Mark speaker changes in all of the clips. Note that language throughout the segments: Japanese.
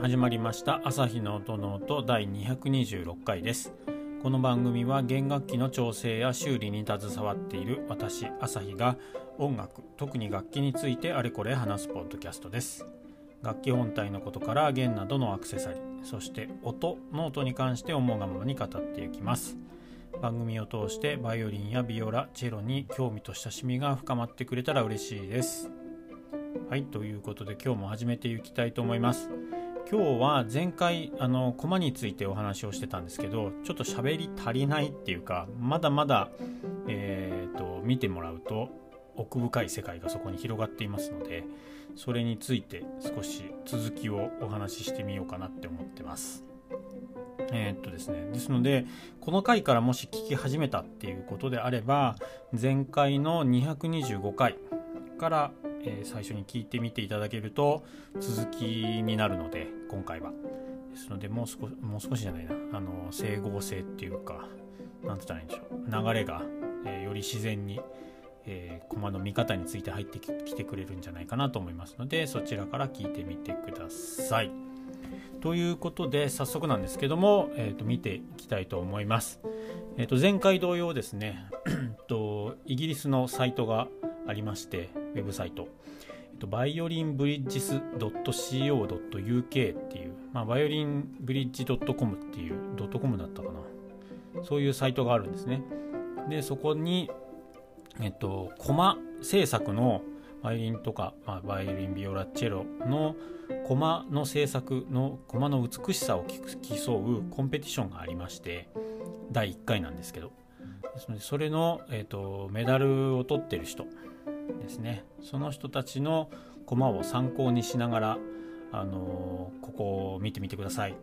Speaker 1: 始まりました朝日の音の音第226回です。この番組は弦楽器の調整や修理に携わっている私朝日が音楽特に楽器についてあれこれ話すポッドキャストです。楽器本体のことから弦などのアクセサリーそして音の音に関して思うがままに語っていきます。番組を通してバイオリンやビオラチェロに興味と親しみが深まってくれたら嬉しいです。はいということで今日も始めていきたいと思います。今日は前回あのコマについてお話をしてたんですけどちょっと喋り足りないっていうかまだまだ、えーと、見てもらうと奥深い世界がそこに広がっていますのでそれについて少し続きをお話ししてみようかなって思ってます。えー、っとですね、ですのでこの回からもし聞き始めたっていうことであれば前回の225回からえー、最初に聞いてみていただけると続きになるので今回はですのでもう少もう少しじゃないなあの整合性っていうか何て言ったらいいんでしょう流れが、えー、より自然に、えー、駒の見方について入ってきてくれるんじゃないかなと思いますのでそちらから聞いてみてください。ということで早速なんですけども、えー、と見ていきたいと思います。えー、と前回同様ですね とイギリスのサイトがありましてウェブサイト、えっと、バイオリンブリッジス .co.uk っていう、まあ、バイオリンブリッジ .com っていう、ドットコムだったかな。そういうサイトがあるんですね。で、そこに、えっと、コマ制作のバイオリンとか、まあ、バイオリン、ビオラ、チェロのコマの制作のコマの美しさを競うコンペティションがありまして、第1回なんですけど、それの、えーとメダルを取ってる人ですね。その人たちのコマを参考にしながら、あのここを見てみてください。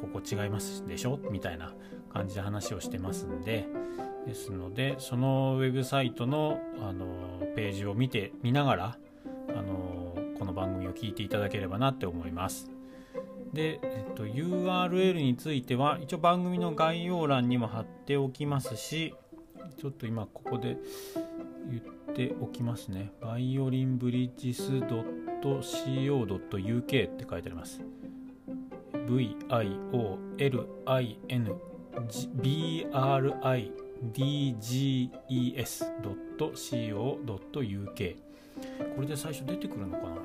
Speaker 1: ここ違いますでしょ？みたいな感じで話をしてますんで。ですのでそのウェブサイトの、あのページを見て見ながら、あのこの番組を聞いていただければなって思います。で、えっと、URL については一応番組の概要欄にも貼っておきますしちょっと今ここで言っておきますね。バイオリンブリッジス .co.uk って書いてあります。VIOLINBRIDGES.co.uk これで最初出てくるのかな？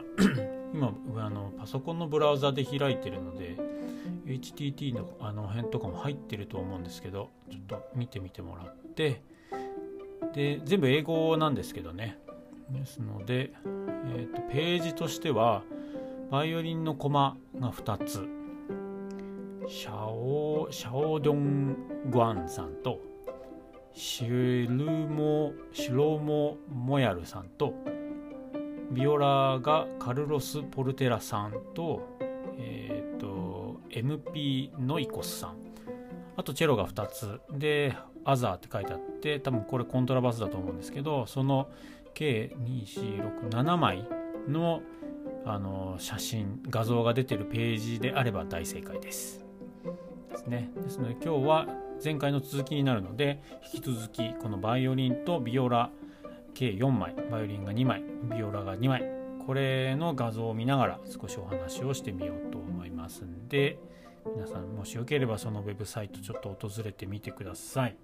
Speaker 1: 今あのパソコンのブラウザで開いてるので HTT のあの辺とかも入ってると思うんですけどちょっと見てみてもらってで全部英語なんですけどね。ですので、えーと、ページとしてはバイオリンのコマが2つ。シャオシャオドン・グアンさんとシルモシロモ・モヤルさんとビオラがカルロス・ポルテラさんと,、えーと MP ノイコスさん。あとチェロが2つ。でアザーって書いてあって多分これコントラバスだと思うんですけどその計2467枚のあの写真画像が出てるページであれば大正解です。ですね。ですので今日は前回の続きになるので引き続きこのバイオリンとビオラ計4枚バイオリンが2枚ビオラが2枚これの画像を見ながら少しお話をしてみようと思いますんで皆さんもしよければそのウェブサイトちょっと訪れてみてください。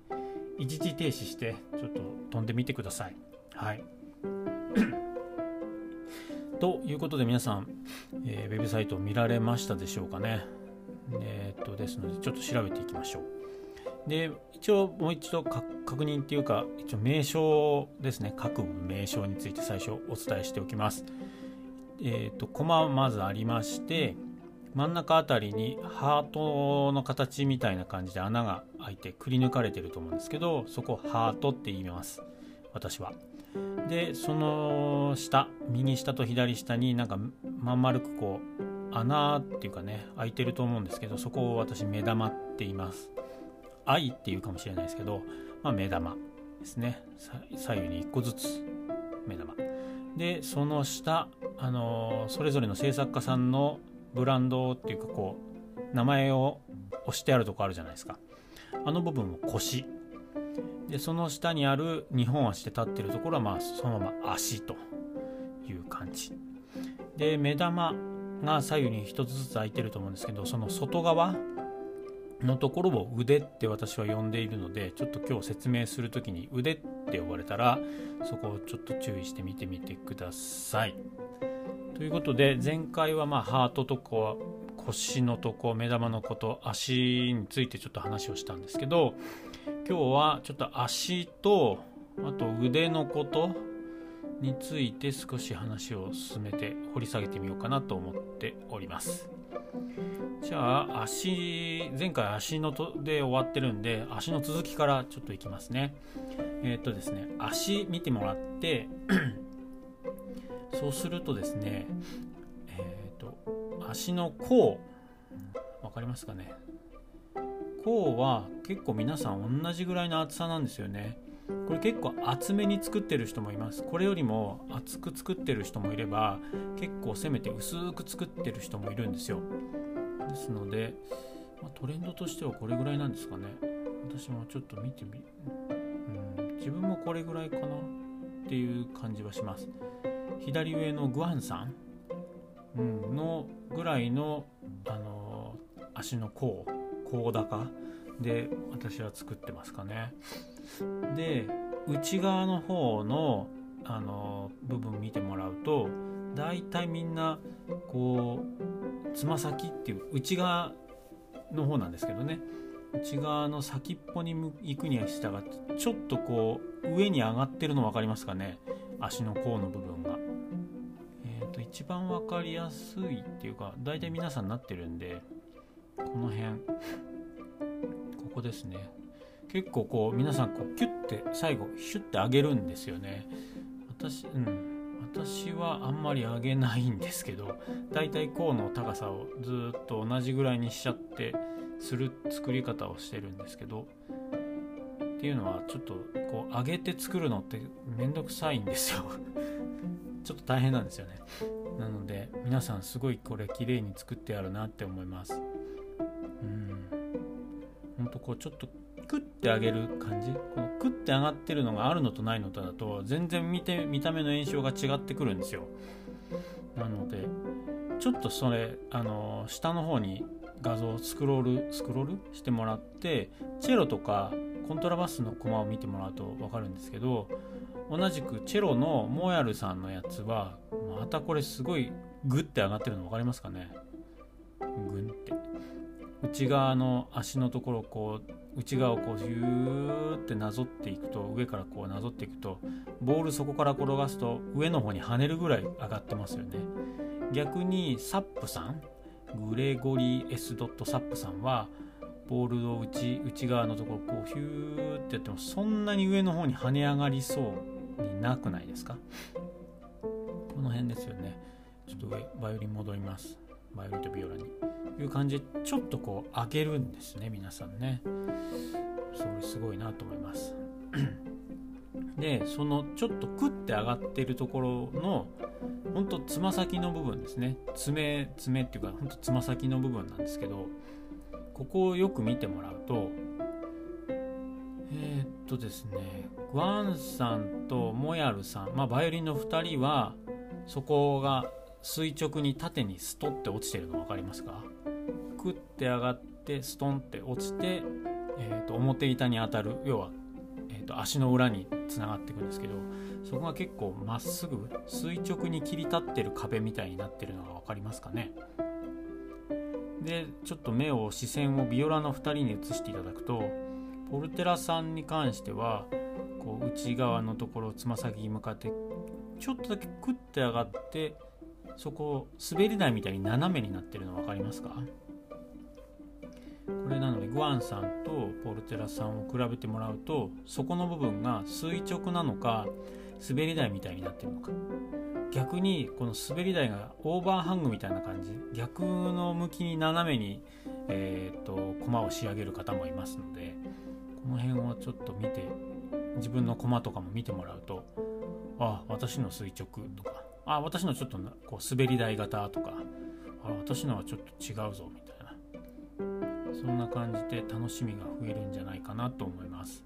Speaker 1: 一時停止してちょっと飛んでみてください。はい。ということで皆さん、えー、ウェブサイト見られましたでしょうかね。えー、っとですのでちょっと調べていきましょう。で一応もう一度確認っていうか一応名称ですね。各名称について最初お伝えしておきます。えっ、とコマまずありまして真ん中あたりにハートの形みたいな感じで穴が開いてくり抜かれてると思うんですけどそこハートって言います。私は。でその下右下と左下になんかまん丸くこう穴っていうかね開いてると思うんですけどそこを私目玉って言います。愛っていうかもしれないですけど、まあ、目玉ですね。左右に1個ずつ目玉。でその下あのー、それぞれの制作家さんのブランドっていうかこう名前を押してあるとこあるじゃないですか。あの部分を腰。でその下にある2本足で立ってるところはまあそのまま足という感じ。で目玉が左右に1つずつ空いてると思うんですけどその外側のところを腕って私は呼んでいるのでちょっと今日説明する時に腕って呼ばれたらそこをちょっと注意して見てみてください。ということで前回はまあハートとか腰のとこ目玉のこと足についてちょっと話をしたんですけど今日はちょっと足とあと腕のことについて少し話を進めて掘り下げてみようかなと思っております。じゃあ足前回足のとで終わってるんで足の続きからちょっといきますねえっ、とですね足見てもらってそうするとですねえっ、ー、と足の甲分かりますかね？甲は結構皆さん同じぐらいの厚さなんですよね。これ結構厚めに作ってる人もいます。これよりも厚く作ってる人もいれば結構せめて薄く作ってる人もいるんですよ。ですので、ま、トレンドとしてはこれぐらいなんですかね。私もちょっと見てみ、うん、自分もこれぐらいかなっていう感じはします。左上のグアンさん、のぐらいの、あの、足の甲甲高で私は作ってますかね。で内側の方のあの部分見てもらうと大体みんなこうつま先っていう内側の方なんですけどね。内側の先っぽに行くには従ってちょっとこう上に上がってるの分かりますかね？足の甲の部分が。一番分かりやすいっていうか大体皆さんなってるんでこの辺。ここですね。結構こう皆さんこうキュッて最後シュッて上げるんですよね。私うん。私はあんまり上げないんですけどだいたい甲の高さをずっと同じぐらいにしちゃってする作り方をしてるんですけどっていうのはちょっとこう上げて作るのってめんどくさいんですよ。ちょっと大変なんですよね。なので皆さんすごいこれ綺麗に作ってあるなって思います。うん。ほんとこうちょっとクッて上げる感じ？このクッて上がってるのがあるのとないのとだと全然見て見た目の印象が違ってくるんですよ。なのでちょっとそれあの下の方に画像をスクロールスクロール？してもらってチェロとかコントラバスのコマを見てもらうと分かるんですけど同じくチェロのモヤルさんのやつはまたこれすごいグッて上がってるの分かりますかね？グンって内側の足のところこう内側をこうヒューってなぞっていくと上からこうなぞっていくとボールそこから転がすと上の方に跳ねるぐらい上がってますよね逆にサップさんグレゴリー S. サップさんはボールを内内側のところこうヒューってやってもそんなに上の方に跳ね上がりそうになくないですか？この辺ですよね。ちょっと上バイオリン戻ります。バイオリンとビオラに。いう感じでちょっとこう上げるんですね皆さんね。それすごいなと思います。でそのちょっとクッて上がってるところのほんとつま先の部分ですね。爪爪っていうかほんとつま先の部分なんですけどここをよく見てもらうと、とですねグアンさんとモヤルさんまあバイオリンの2人はそこが垂直に縦にストって落ちてるの分かりますか？クッて上がってストンって落ちて、えー、と表板に当たる要は、えー、と足の裏につながっていくんですけどそこが結構まっすぐ垂直に切り立ってる壁みたいになってるのが分かりますかね？でちょっと目を視線をビオラの2人に移していただくとポルテラさんに関してはこう内側のところつま先に向かってちょっとだけクッて上がってそこ滑り台みたいに斜めになってるの分かりますか？これなのでグアンさんとポルテラさんを比べてもらうとそこの部分が垂直なのか滑り台みたいになってるのか。逆にこの滑り台がオーバーハングみたいな感じ逆の向きに斜めに、えーと、駒を仕上げる方もいますのでこの辺をちょっと見て自分の駒とかも見てもらうとあ私の垂直とかあ私のちょっとこう滑り台型とかあ私のはちょっと違うぞみたいな。そんな感じで楽しみが増えるんじゃないかなと思います。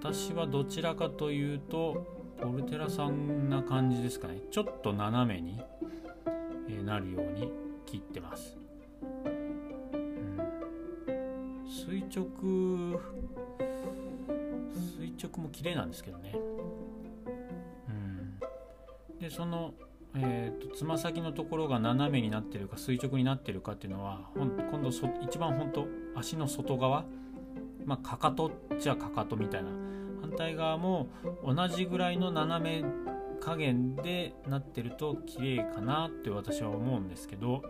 Speaker 1: 私はどちらかというとポルテラさんな感じですかね。ちょっと斜めになるように切ってます、うん、垂直垂直も綺麗なんですけどね、うん、でそのえーと、つま先のところが斜めになってるか垂直になってるかっていうのは今度そ一番本当足の外側？まあかかとっちゃかかとみたいな。反対側も同じぐらいの斜め加減でなってると綺麗かなって私は思うんですけど。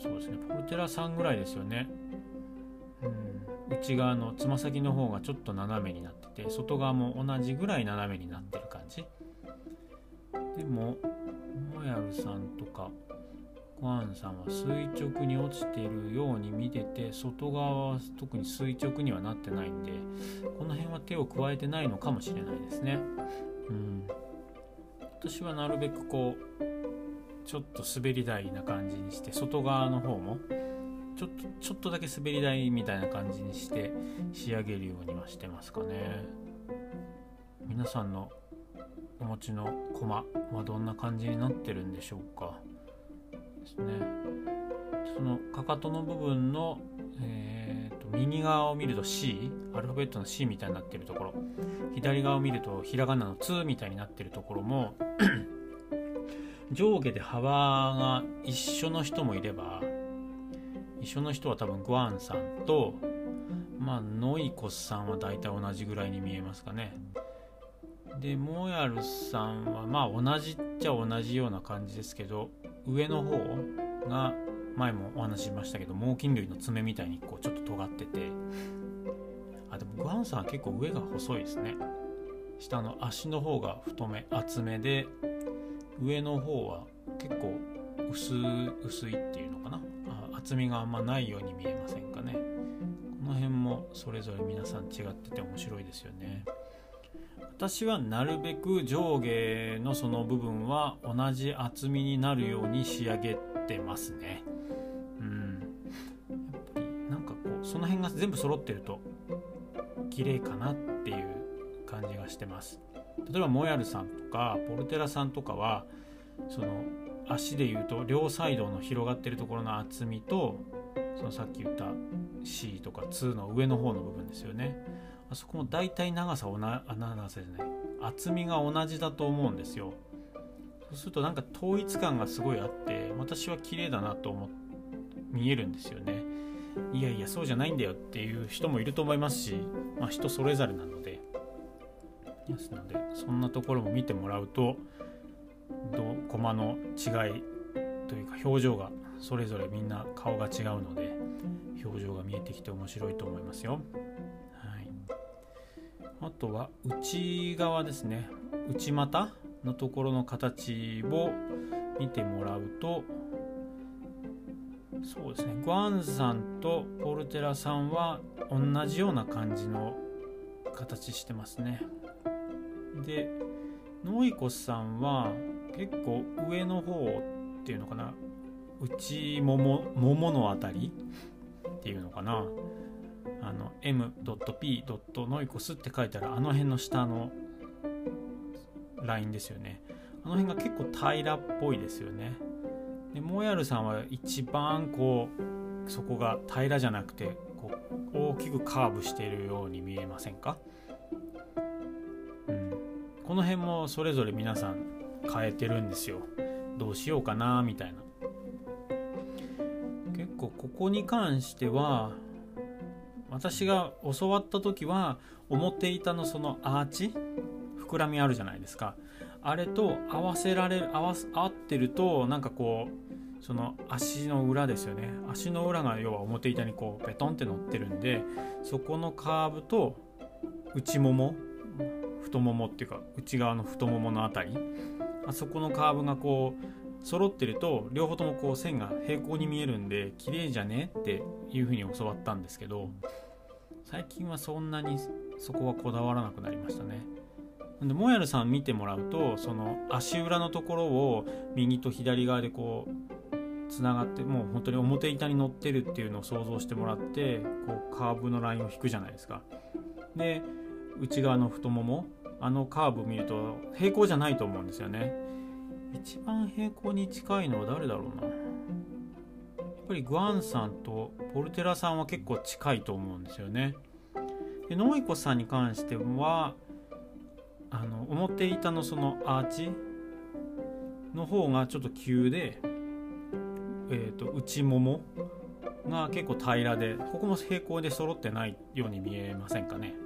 Speaker 1: そうですね。ポルテラさんぐらいですよね。うん内側のつま先の方がちょっと斜めになってて外側も同じぐらい斜めになってる感じ。でもモヤルさんとかコアンさんは垂直に落ちてるように見てて外側は特に垂直にはなってないんでこの辺は手を加えてないのかもしれないですね。うん、私はなるべくこうちょっと滑り台な感じにして外側の方もちょっとちょっとだけ滑り台みたいな感じにして仕上げるようにはしてますかね。皆さんのお持ちの駒はどんな感じになってるんでしょうか。ですね。そのかかとの部分の、えーと、右側を見ると C アルファベットの C みたいになってるところ。左側を見るとひらがなの「つ」みたいになってるところも 上下で幅が一緒の人もいれば一緒の人は多分グアンさんとまあノイコスさんは大体同じぐらいに見えますかね。でモヤルさんはまあ同じっちゃ同じような感じですけど上の方が前もお話ししましたけど猛禽類の爪みたいにこうちょっと尖ってて。あでもグアンさんは結構上が細いですね。下の足の方が太め厚めで上の方は結構薄薄いっていうのかな。厚みがあんまないように見えませんかね。この辺もそれぞれ皆さん違ってて面白いですよね。私はなるべく上下のその部分は同じ厚みになるように仕上げてますね。うん。やっぱりなんかこうその辺が全部揃ってると綺麗かなっていう感じがしてます。例えばモヤルさんとかポルテラさんとかはその足でいうと両サイドの広がってるところの厚みとそのさっき言った C とか2の上の方の部分ですよね。あそこも大体長さおな長さじゃない厚みが同じだと思うんですよ。そうするとなんか統一感がすごいあって私は綺麗だなと思見えるんですよね。いやいやそうじゃないんだよっていう人もいると思いますし、まあ、人それぞれなので。ですのでそんなところも見てもらうとどコマの違いというか表情がそれぞれみんな顔が違うので表情が見えてきて面白いと思いますよ。はい。あとは内側ですね。内股のところの形を見てもらうとそうですね。グアンさんとポルテラさんは同じような感じの形してますね。でノイコスさんは結構上の方っていうのかな。内もももものあたりっていうのかな。あの m.p.noicos って書いてあるあの辺の下のラインですよね。あの辺が結構平らっぽいですよね。でモヤルさんは一番こうそこが平らじゃなくてこう大きくカーブしているように見えませんか、うん、この辺もそれぞれ皆さん変えてるんですよ。どうしようかなみたいな。結構ここに関しては私が教わった時は表板のそのアーチ膨らみあるじゃないですか。あれと合わせられる合わ合ってるとなんかこうその足の裏ですよね。足の裏が要は表板にこうベトンって乗ってるんでそこのカーブと内もも太ももっていうか内側の太ももの辺りあそこのカーブがこう揃ってると両方ともこう線が平行に見えるんで綺麗じゃねっていう風に教わったんですけど最近はそんなにそこはこだわらなくなりましたね。でモヤルさん見てもらうとその足裏のところを右と左側でこうつながってもう本当に表板に乗ってるっていうのを想像してもらってこうカーブのラインを引くじゃないですか。で内側の太ももあのカーブ見ると平行じゃないと思うんですよね。一番平行に近いのは誰だろうな。やっぱりグアンさんとポルテラさんは結構近いと思うんですよね。でノイコさんに関してはあの表板のそのアーチの方がちょっと急で、えーと、内ももが結構平らでここも平行で揃ってないように見えませんかね。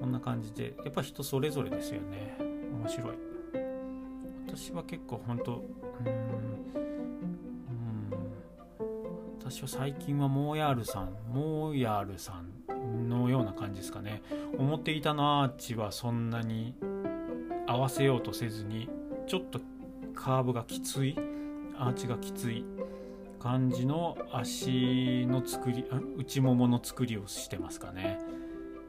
Speaker 1: こんな感じでやっぱ人それぞれですよね。面白い。私は結構本当うん私は最近はモーヤールさんモーヤールさんのような感じですかね。表板のアーチはそんなに合わせようとせずにちょっとカーブがきついアーチがきつい感じの足の作り内ももの作りをしてますかね。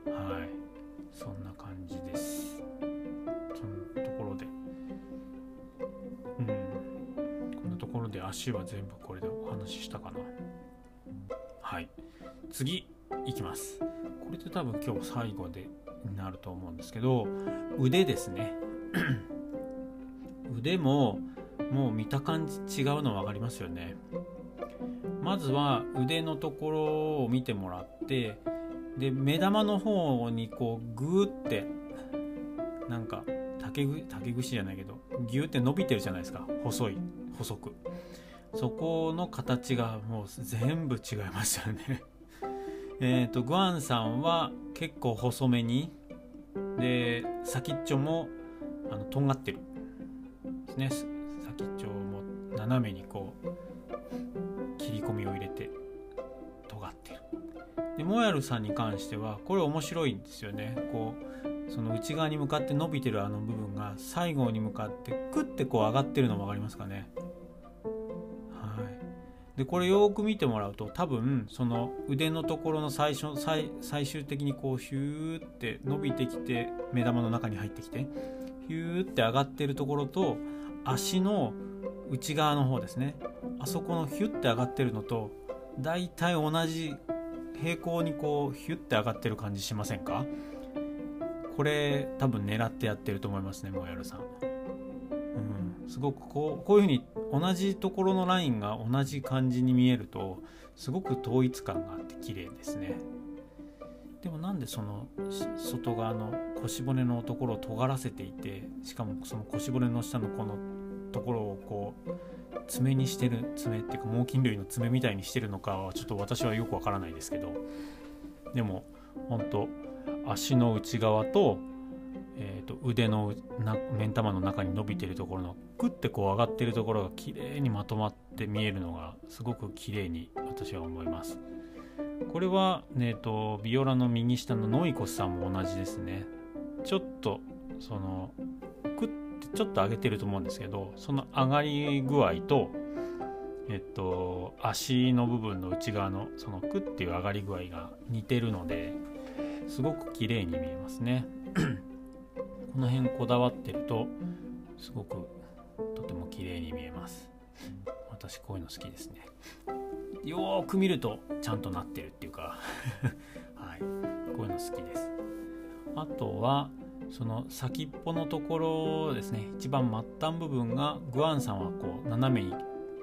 Speaker 1: はい。そんな感じです。そのところで。うん。こんなところで足は全部これでお話ししたかな。はい。次いきます。これで多分今日最後でになると思うんですけど腕ですね。腕ももう見た感じ違うの分かりますよね。まずは腕のところを見てもらってで目玉の方にこうグーってなんか竹竹串じゃないけどギューって伸びてるじゃないですか。細い細く。そこの形がもう全部違いますよね。えっとグアンさんは結構細めにで先っちょもあのとんがってる。ですね。先っちょも斜めにこう切り込みを入れて尖ってる。でモヤルさんに関してはこれ面白いんですよね。こうその内側に向かって伸びてるあの部分が最後に向かってクッてこう上がってるの分かりますかね。はい。でこれよく見てもらうと多分その腕のところの最初最最終的にこうヒューって伸びてきて目玉の中に入ってきてヒューって上がってるところと足の内側の方ですね。あそこのヒュッて上がってるのと大体同じ平行にこうヒュッて上がってる感じしませんか？これ多分狙ってやってると思いますねモヤルさん、うん、すごくこうこういうふうに同じところのラインが同じ感じに見えるとすごく統一感があって綺麗ですね。でもなんでその外側の腰骨のところを尖らせていてしかもその腰骨の下のこのところをこう爪にしてる爪っていうか猛禽類の爪みたいにしてるのかはちょっと私はよくわからないですけどでも本当足の内側と,、えーと、腕のな目ん玉の中に伸びてるところのクッてこう上がってるところが綺麗にまとまって見えるのがすごく綺麗に私は思います。これは、ね、とビオラの右下のノイコスさんも同じですね。ちょっとそのクッちょっと上げてると思うんですけどその上がり具合とえっと足の部分の内側のそのクッていう上がり具合が似てるのですごく綺麗に見えますね。この辺こだわってるとすごくとても綺麗に見えます。私こういうの好きですね。よーく見るとちゃんとなってるっていうか。はい。こういうの好きです。あとはその先っぽのところですね一番末端部分がグアンさんはこう斜めに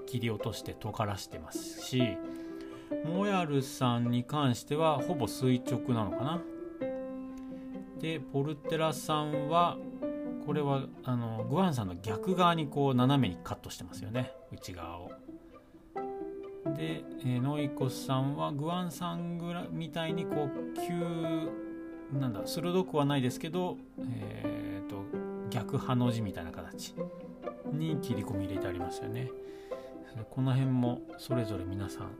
Speaker 1: 切り落として尖らしてますしモヤルさんに関してはほぼ垂直なのかな。でポルテラさんはこれはあのグアンさんの逆側にこう斜めにカットしてますよね内側を。で、え、ノイコスさんはグアンさんぐらみたいにこう急なんだ鋭くはないですけど、えーと、逆ハの字みたいな形に切り込み入れてありますよね。この辺もそれぞれ皆さん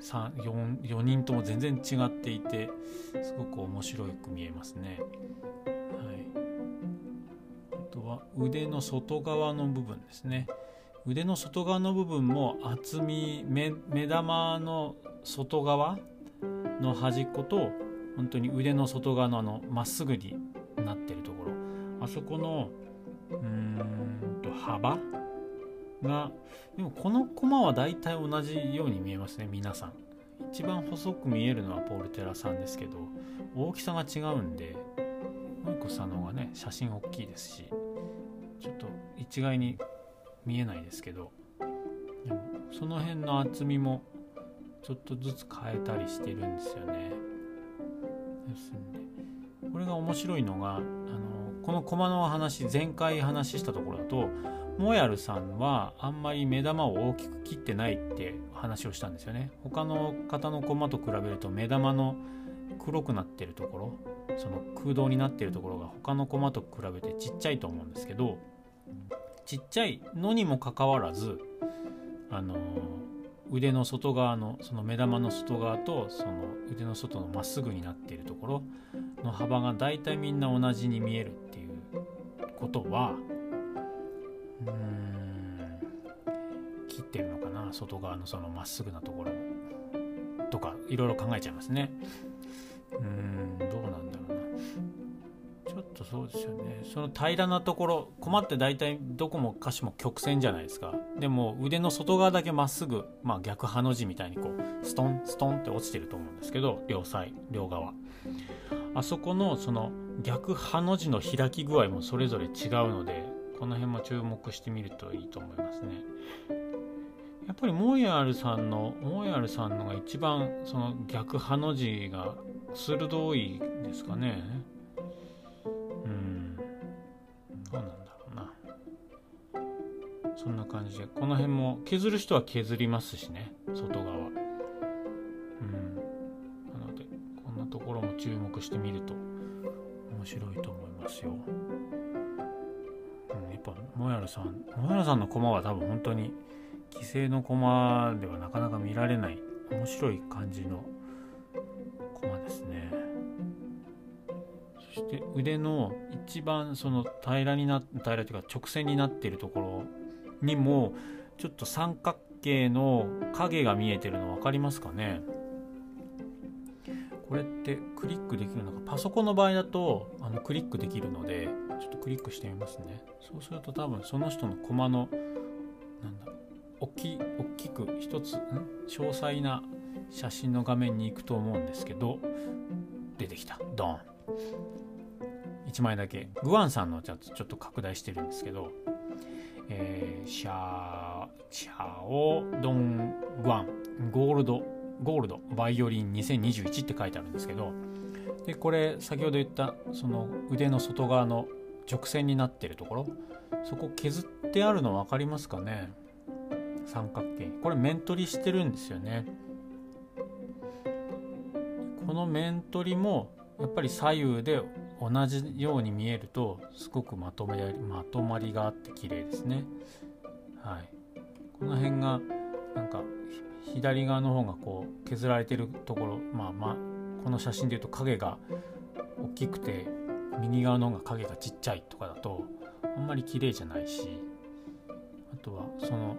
Speaker 1: 4, 4人とも全然違っていてすごく面白く見えますね、はい、あとは腕の外側の部分ですね。腕の外側の部分も厚み目玉の外側の端っこと本当に腕の外側のあのまっすぐになってるところ。あそこのうーんと幅がでもこのコマは大体同じように見えますね皆さん。一番細く見えるのはポールテラさんですけど大きさが違うんでもう一個さんの方がね写真大きいですしちょっと一概に見えないですけどでもその辺の厚みもちょっとずつ変えたりしてるんですよね。ですんで。これが面白いのがあのこの駒の話前回話したところだとモヤルさんはあんまり目玉を大きく切ってないって話をしたんですよね。他の方の駒と比べると目玉の黒くなってるところその空洞になってるところが他の駒と比べてちっちゃいと思うんですけどちっちゃいのにもかかわらずあの腕の外側のその目玉の外側とその腕の外のまっすぐになっているところの幅がだいたいみんな同じに見えるっていうことはうーん切ってるのかな外側のそのまっすぐなところとかいろいろ考えちゃいますね。うーんどうなんだとそうですよね。その平らなところ駒って大体どこもかしも曲線じゃないですか。でも腕の外側だけまっすぐ、まあ、逆ハの字みたいにこうストンストンって落ちてると思うんですけど両サイ両側。あそこのその逆ハの字の開き具合もそれぞれ違うのでこの辺も注目してみるといいと思いますね。やっぱりモーヤールさんのモーヤールさんのが一番その逆ハの字が鋭いですかね。そんな感じで。この辺も削る人は削りますしね。外側。うん。なのでこんなところも注目してみると面白いと思いますよ、うん、やっぱモヤルさんモヤルさんの駒は多分本当に規制の駒ではなかなか見られない面白い感じの駒ですね。そして腕の一番その平らにな平らというか直線になっているところにもちょっと三角形の影が見えてるの分かりますかね？これってクリックできるのか？パソコンの場合だとあのクリックできるのでちょっとクリックしてみますね。そうすると多分その人のコマのなんだ大き大きく一つん？詳細な写真の画面に行くと思うんですけど出てきた。ドン。1枚だけ。グアンさんのちょっとちょっと拡大してるんですけどえー、シャーシャオドングアン。ゴールドゴールドバイオリン2021って書いてあるんですけど。でこれ先ほど言ったその腕の外側の直線になってるところ。そこ削ってあるの分かりますかね？三角形。これ面取りしてるんですよね。この面取りもやっぱり左右で同じように見えるとすごくまとめまとまりがあって綺麗ですね。はい。この辺がなんか左側の方がこう削られてるところまあまあこの写真でいうと影が大きくて右側の方が影がちっちゃいとかだとあんまり綺麗じゃないしあとはその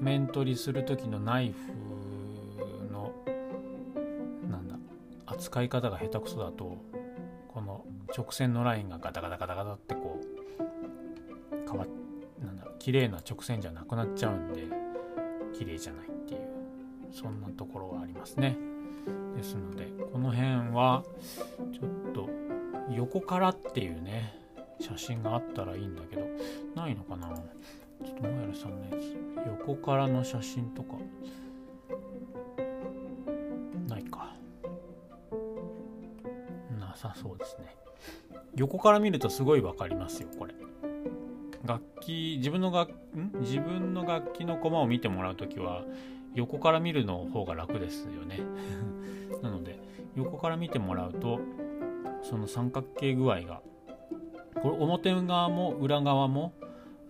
Speaker 1: 面取りする時のナイフのなんだ扱い方が下手くそだとこの直線のラインがガタガタガタガタってこう変わなんだ綺麗な直線じゃなくなっちゃうんで綺麗じゃないっていうそんなところはありますね。ですのでこの辺はちょっと横からっていうね写真があったらいいんだけどないのかな？ちょっとモヤルさんのやつ横からの写真とかないか。なさそうですね。横から見るとすごい分かりますよこれ。楽器自分の楽ん？自分の楽器のコマを見てもらう時は横から見るの方が楽ですよね。なので横から見てもらうとその三角形具合がこれ表側も裏側も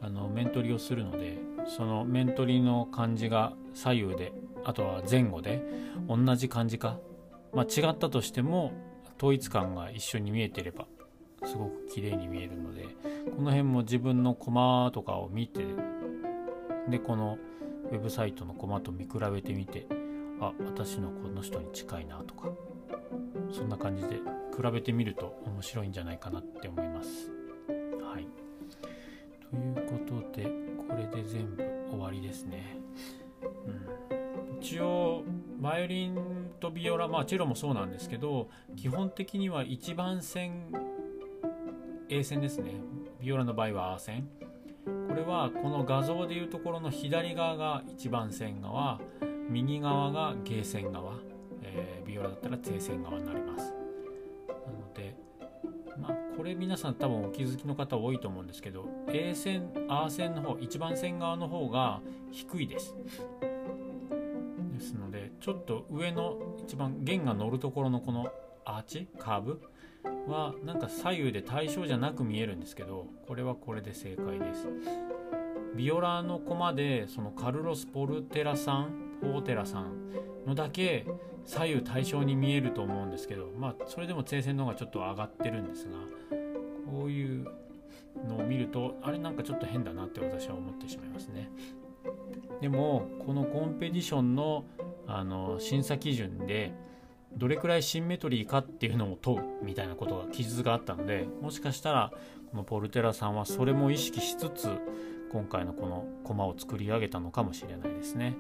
Speaker 1: あの面取りをするのでその面取りの感じが左右であとは前後で同じ感じか、まあ、違ったとしても統一感が一緒に見えてればすごく綺麗に見えるのでこの辺も自分のコマとかを見てでこのウェブサイトのコマと見比べてみてあ私のこの人に近いなとかそんな感じで比べてみると面白いんじゃないかなって思います。はい、ということでこれで全部終わりですね。うん、一応バイオリンとビオラまあチェロもそうなんですけど基本的には1番線 A 線ですね。ビオラの場合は A 線。これはこの画像でいうところの左側が一番線側右側がゲー線側、えー、ビオラだったら低線側になります。なのでまあこれ皆さん多分お気づきの方多いと思うんですけど A 線 R 線の方一番線側の方が低いです。ですのでちょっと上の一番弦が乗るところのこのアーチカーブはなんか左右で対称じゃなく見えるんですけどこれはこれで正解です。ビオラのコマでそのカルロス・ポルテラさんポーテラさんのだけ左右対称に見えると思うんですけどまあそれでも低線の方がちょっと上がってるんですがこういうのを見るとあれなんかちょっと変だなって私は思ってしまいますね。でもこのコンペティションのあの審査基準でどれくらいシンメトリーかっていうのを問うみたいなことが記述があったのでもしかしたらこのポルテラさんはそれも意識しつつ今回のこのコマを作り上げたのかもしれないですね。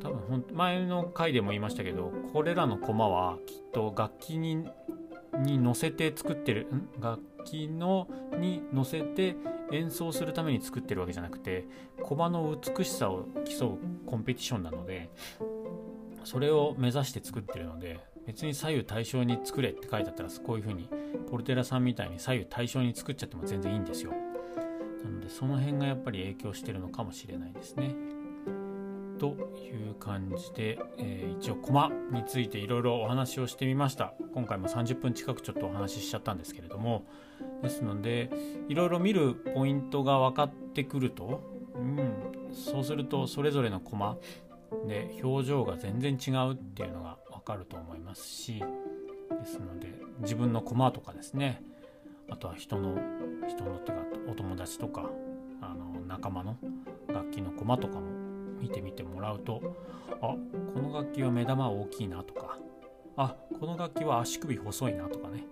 Speaker 1: 多分前の回でも言いましたけどこれらのコマはきっと楽器にに乗せて作ってるん？楽器のに乗せて演奏するために作ってるわけじゃなくて駒の美しさを競うコンペティションなのでそれを目指して作ってるので別に左右対称に作れって書いてあったらこういう風にポルテラさんみたいに左右対称に作っちゃっても全然いいんですよ。なのでその辺がやっぱり影響してるのかもしれないですね。という感じで、えー、一応コマについていろいろお話をしてみました。今回も30分近くちょっとお話ししちゃったんですけれども。ですのでいろいろ見るポイントが分かってくると、うん、そうするとそれぞれのコマで表情が全然違うっていうのが分かると思いますしですので自分の駒とかですね。あとは人の人のっていうかお友達とかあの仲間の楽器の駒とかも見てみてもらうとあこの楽器は目玉大きいなとかあこの楽器は足首細いなとかね、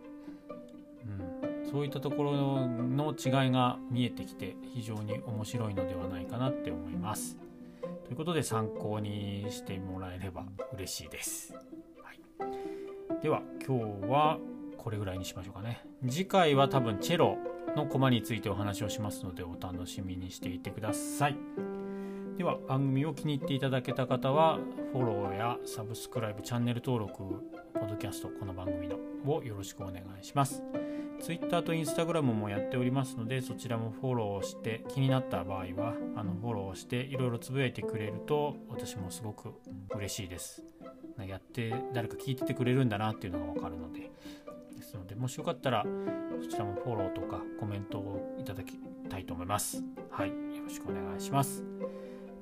Speaker 1: うん、そういったところの違いが見えてきて非常に面白いのではないかなって思います。ということで参考にしてもらえれば嬉しいです。はい、では今日はこれぐらいにしましょうかね。次回は多分チェロのコマについてお話をしますのでお楽しみにしていてください。では番組を気に入っていただけた方はフォローやサブスクライブチャンネル登録ポッドキャストこの番組のをよろしくお願いします。Twitter と Instagram もやっておりますのでそちらもフォローして気になった場合はあのフォローしていろいろつぶやいてくれると私もすごく嬉しいです。やって誰か聞いててくれるんだなっていうのが分かるので。ですのでもしよかったらそちらもフォローとかコメントをいただきたいと思います。はい。よろしくお願いします。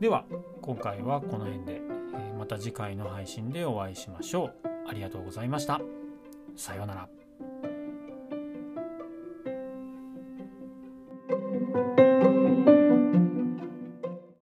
Speaker 1: では今回はこの辺でまた次回の配信でお会いしましょう。ありがとうございました。さようなら。